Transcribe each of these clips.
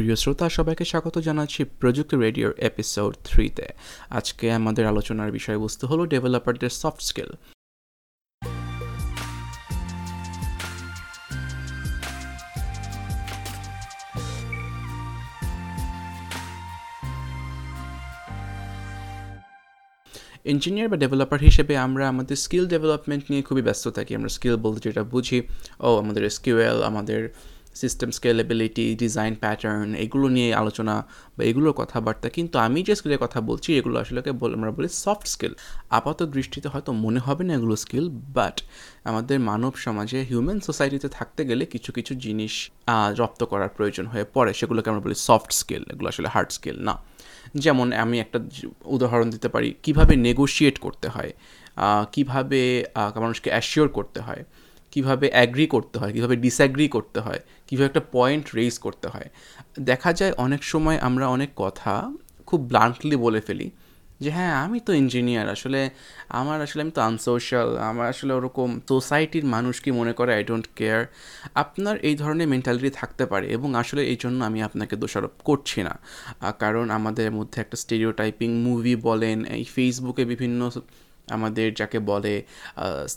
প্রিয় শ্রোতা, সবাইকে স্বাগত জানাচ্ছি প্রযুক্তি রেডিওর এপিসোড থ্রিতে আজকে আমাদের আলোচনার বিষয়বস্তু হলো ডেভেলপারদের সফট স্কিল ইঞ্জিনিয়ার বা ডেভেলপার হিসেবে আমরা আমাদের স্কিল ডেভেলপমেন্ট নিয়ে খুবই ব্যস্ত থাকি। আমরা স্কিল বলতে যেটা বুঝি, ও আমাদের এসকিউএল আমাদের সিস্টেম স্কেলেবিলিটি ডিজাইন প্যাটার্ন এগুলো নিয়ে আলোচনা বা এগুলোর কথাবার্তা, কিন্তু আমি যে স্কিলের কথা বলছি, এগুলো আসলে আমরা বলি সফট স্কিল আপাত দৃষ্টিতে হয়তো মনে হবে না এগুলো স্কিল বাট আমাদের মানব সমাজে হিউম্যান সোসাইটিতে থাকতে গেলে কিছু কিছু জিনিস রপ্ত করার প্রয়োজন হয়ে পড়ে। সেগুলোকে আমরা বলি সফট স্কিল এগুলো আসলে হার্ড স্কিল না। যেমন আমি একটা উদাহরণ দিতে পারি, কীভাবে নেগোশিয়েট করতে হয়? কীভাবে মানুষকে অ্যাসিওর করতে হয়? কীভাবে অ্যাগ্রি করতে হয়, কীভাবে ডিসঅ্যাগ্রি করতে হয়, কীভাবে একটা পয়েন্ট রেজ করতে হয়। দেখা যায় অনেক সময় আমরা অনেক কথা খুব ব্লান্টলি বলে ফেলি যে হ্যাঁ আমি তো ইঞ্জিনিয়ার আসলে আমার, আসলে আমি তো আনসোশাল আমার আসলে ওরকম সোসাইটির মানুষ কি মনে করে? আই ডোন্ট কেয়ার আপনার এই ধরনের মেন্টালিটি থাকতে পারে এবং আসলে এই জন্য আমি আপনাকে দোষারোপ করছি না। কারণ আমাদের মধ্যে একটা স্টেরিও টাইপিং মুভি বলেন, এই ফেসবুকে বিভিন্ন আমাদের যাকে বলে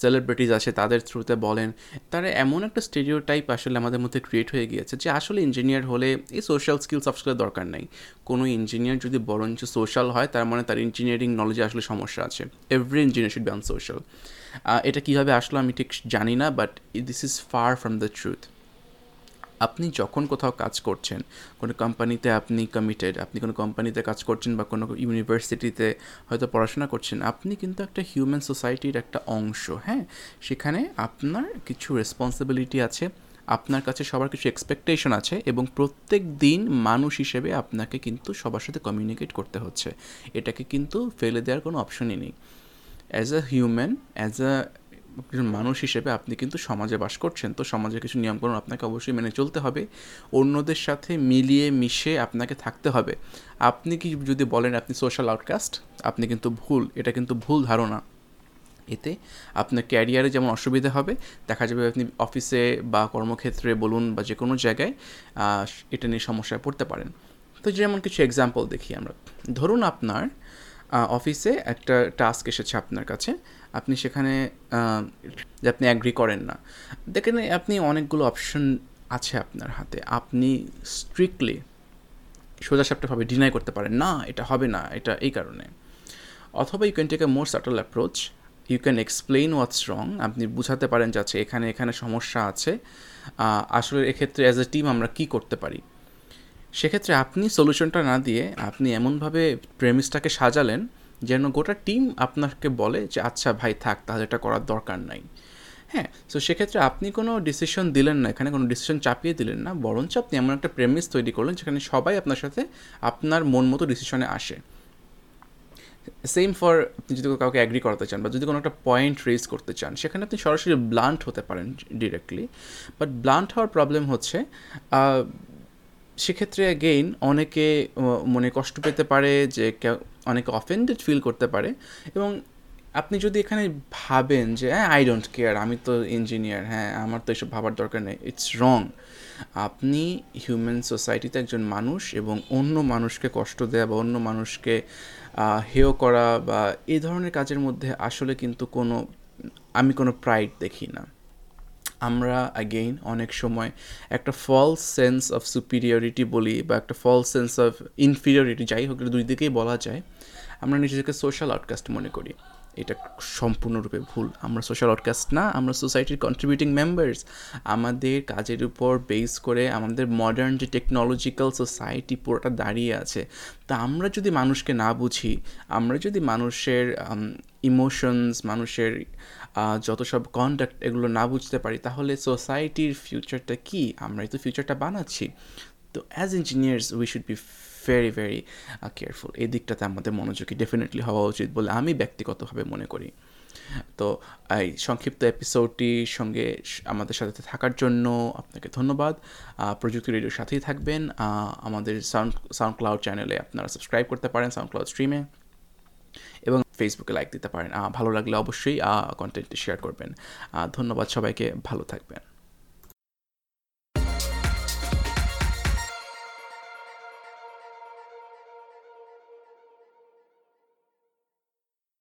সেলিব্রিটিজ আছে তাদের থ্রুতে বলেন, তারা এমন একটা স্টেডিও টাইপ আসলে আমাদের মধ্যে ক্রিয়েট হয়ে গিয়েছে যে আসলে ইঞ্জিনিয়ার হলে এই সোশ্যাল স্কিল সফটওয়্যার দরকার নেই। কোনো ইঞ্জিনিয়ার যদি বরঞ্চ সোশ্যাল হয়, তার মানে তার ইঞ্জিনিয়ারিং নলেজে আসলে সমস্যা আছে। Every engineer should be unsocial এটা কীভাবে আসলো আমি ঠিক জানি না but this is far from the truth আপনি যখন কোথাও কাজ করছেন, কোনো কোম্পানিতে আপনি কমিটেড আপনি কোনো কোম্পানিতে কাজ করছেন বা কোনো ইউনিভার্সিটিতে হয়তো পড়াশোনা করছেন, আপনি কিন্তু একটা হিউম্যান সোসাইটির একটা অংশ হ্যাঁ? সেখানে আপনার কিছু রেসপন্সিবিলিটি আছে, আপনার কাছে সবার কিছু এক্সপেকটেশন আছে এবং প্রত্যেক দিন মানুষ হিসেবে আপনাকে কিন্তু সবার সাথে কমিউনিকেট করতে হচ্ছে। এটাকে কিন্তু ফেলে দেওয়ার কোনো অপশনই নেই। As a human as a একজন মানুষ হিসেবে আপনি কিন্তু সমাজে বাস করছেন, তো সমাজের কিছু নিয়মকানুন আপনাকে অবশ্যই মেনে চলতে হবে। অন্যদের সাথে মিলিয়ে, মিশে আপনাকে থাকতে হবে। আপনি কি যদি বলেন আপনি সোশ্যাল আউটকাস্ট আপনি কিন্তু ভুল, এটা কিন্তু ভুল ধারণা। এতে আপনার ক্যারিয়ারে যেমন অসুবিধা হবে, দেখা যাবে আপনি অফিসে বা কর্মক্ষেত্রে বলুন বা যে কোনো জায়গায় এটা নিয়ে সমস্যায় পড়তে পারেন। তো যেমন কিছু এক্সাম্পল দেখি আমরা। ধরুন আপনার অফিসে একটা টাস্ক এসেছে আপনার কাছে। আপনি সেখানে যে আপনি অ্যাগ্রি করেন না। দেখেন, আপনি অনেকগুলো অপশন আছে আপনার হাতে। আপনি স্ট্রিক্টলি সোজাসাপটাভাবে ডিনাই করতে পারেন। না, এটা হবে না, এটা এই কারণে। অথবা you can take a more subtle approach you can explain what's wrong আপনি বুঝাতে পারেন যে আছে এখানে এখানে সমস্যা আছে। আসলে এক্ষেত্রে অ্যাজ এ টিম আমরা কী করতে পারি? সেক্ষেত্রে আপনি সলিউশনটা না দিয়ে আপনি এমনভাবে প্রেমিসটাকে সাজালেন যেন গোটা টিম আপনাকে বলে যে আচ্ছা ভাই, থাক, তাহলে এটা করার দরকার নাই। হ্যাঁ সো সেক্ষেত্রে আপনি কোনো ডিসিশন দিলেন না, এখানে কোনো ডিসিশন চাপিয়ে দিলেন না, বরঞ্চ আপনি এমন একটা প্রেমিস তৈরি করলেন যেখানে সবাই আপনার সাথে আপনার মন মতো ডিসিশনে আসে। সেম ফর আপনি যদি কাউকে অ্যাগ্রি করাতে চান বা যদি কোনো একটা পয়েন্ট রেজ করতে চান, সেখানে আপনি সরাসরি ব্লান্ট হতে পারেন ডিরেক্টলি বাট ব্লান্ট হওয়ার প্রবলেম হচ্ছে সেক্ষেত্রে অ্যাগেইন অনেকে মনে কষ্ট পেতে পারে যে অনেকে অফেন্ডেড ফিল করতে পারে এবং আপনি যদি এখানে ভাবেন যে হ্যাঁ আই ডোন্ট কেয়ার আমি তো ইঞ্জিনিয়ার হ্যাঁ আমার তো এসব ভাবার দরকার নেই ইটস রং আপনি হিউম্যান সোসাইটিতে একজন মানুষ এবং অন্য মানুষকে কষ্ট দেওয়া বা অন্য মানুষকে হেয় করা বা এই ধরনের কাজের মধ্যে আসলে কিন্তু কোনো, আমি কোনো প্রাইড দেখি না। আমরা অ্যাগেইন অনেক সময় একটা ফলস সেন্স অফ সুপিরিয়রিটি বলি বা একটা ফলস সেন্স অফ ইনফিরিয়রিটি যাই হোক দুই দিকেই বলা যায়, আমরা নিজেদেরকে সোশ্যাল আউটকাস্ট মনে করি। এটা সম্পূর্ণরূপে ভুল। আমরা সোশ্যাল আউটকাস্ট না, আমরা সোসাইটির কন্ট্রিবিউটিং মেম্বার্স আমাদের কাজের উপর বেস করে আমাদের মডার্ন যে টেকনোলজিক্যাল সোসাইটি পুরোটা দাঁড়িয়ে আছে। তা আমরা যদি মানুষকে না বুঝি, আমরা যদি মানুষের ইমোশনস মানুষের যত সব কন্ডাক্ট এগুলো না বুঝতে পারি, তাহলে সোসাইটির ফিউচারটা কি? আমরাই তো ফিউচারটা বানাচ্ছি। তো as engineers we should be very very careful এই দিকটাতে আমাদের মনোযোগী ডেফিনেটলি হওয়া উচিত বলে আমি ব্যক্তিগতভাবে মনে করি। তো, এই সংক্ষিপ্ত এপিসোডটির সঙ্গে আমাদের সাথে থাকার জন্য আপনাকে ধন্যবাদ। প্রযুক্তি রেডিওর সাথেই থাকবেন। আমাদের সাউন্ড সাউন্ড ক্লাউড চ্যানেলে আপনারা সাবস্ক্রাইব করতে পারেন সাউন্ড ক্লাউড স্ট্রিমে এবং ফেসবুকে লাইক দিতে পারেন। ভালো লাগলে অবশ্যই কন্টেন্টটি শেয়ার করবেন। ধন্যবাদ সবাইকে ভালো থাকবেন।